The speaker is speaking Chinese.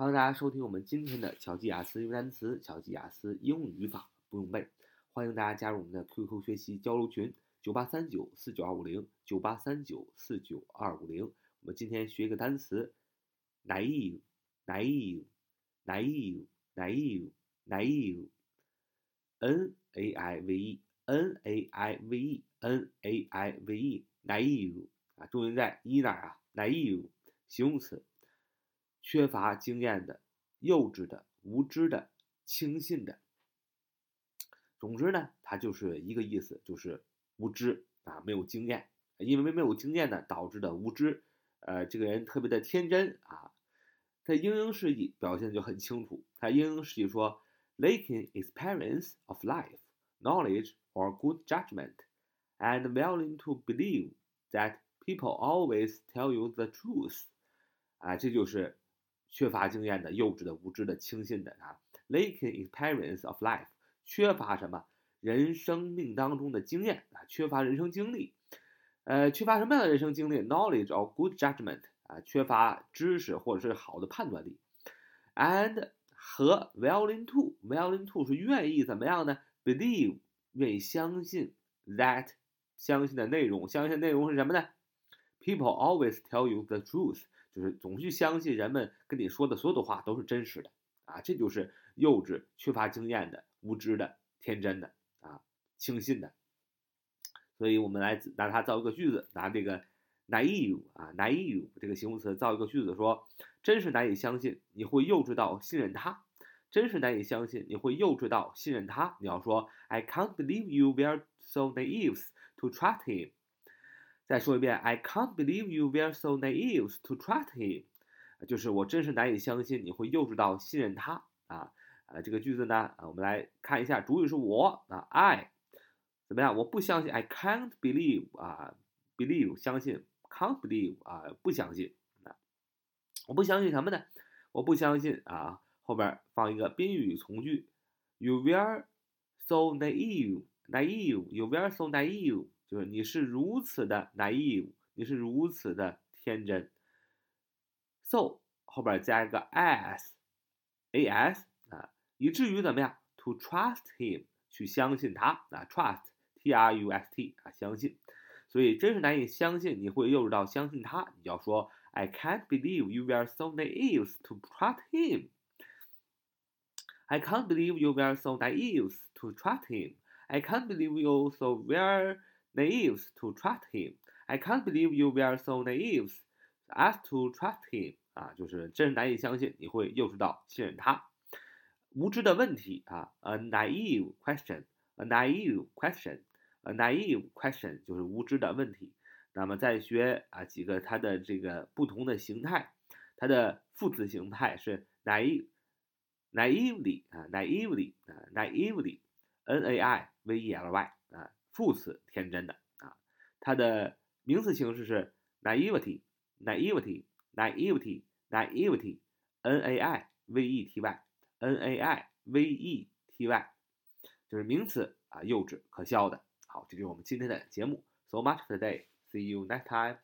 欢迎大家收听我们今天的巧记雅思英语单词、巧记雅思英语语法不用背。欢迎大家加入我们的 QQ 学习交流群：九八三九四九二五零九八三九四九二五零。我们今天学一个单词：naive，naive，naive，naive，n a i v e，n a i v e，n a i v e，naive 啊，重音在 e 那儿啊，naive 形容词。缺乏经验的、幼稚的、无知的、轻信的，总之呢，它就是一个意思，就是无知啊，没有经验。因为没有经验呢，导致的无知。呃，这个人特别的天真啊。他英英示意表现就很清楚。他英英示意说：lacking experience of life, knowledge or good judgment, and willing to believe that people always tell you the truth。啊，这就是。缺乏经验的、幼稚的、无知的、轻信的啊，lacking experience of life，缺乏什么？人生命当中的经验啊，缺乏人生经历，呃，缺乏什么样的人生经历？Knowledge or good judgment 啊，缺乏知识或者是好的判断力，and 和 willing to，willing to 是愿意怎么样呢？Believe 愿意相信 that 相信的内容，相信的内容是什么呢？People always tell you the truth。就是总去相信人们跟你说的所有的话都是真实的啊，这就是幼稚、缺乏经验的、无知的、天真的啊、轻信的。所以我们来拿它造一个句子，拿这个 naive 啊，naive 这个形容词造一个句子，说真是难以相信你会幼稚到信任他，真是难以相信你会幼稚到信任他。你要说 I can't believe you were so naive to trust him。再说一遍，I can't believe you were so naive to trust him，就是我真是难以相信你会幼稚到信任他啊啊！这个句子呢，啊，我们来看一下，主语是我啊，I 怎么样？我不相信，I can't believe 啊，believe 相信，can't believe 啊，不相信啊，我不相信什么呢？我不相信啊，后边放一个宾语从句，You were so naive，naive，You were so naive。就是你是如此的 naive，你是如此的天真。So 后边加一个 as，as 啊，以至于怎么样？To trust him，去相信他啊，trust，t r u s t 啊，相信。所以真是难以相信你会幼稚到相信他。你要说 I can't believe you were so naive to trust him。I can't believe you were so naive to trust him. I can't believe you so were naive to trust him. I can't believe you were so naive as to trust him. 啊，就是真是难以相信你会幼稚到信任他。无知的问题啊，a naive question，a naive question，a naive question 就是无知的问题。那么再学啊几个它的这个不同的形态，它的副词形态是 naive，naively 啊，naively 啊，naively，n a i v e l y 啊。副词天真的啊，它的名词形式是 naivety，naivety，naivety，naivety，n a i v e t y，n a i v e t y，就是名词啊，幼稚可笑的。好，这就是我们今天的节目。So much today. See you next time.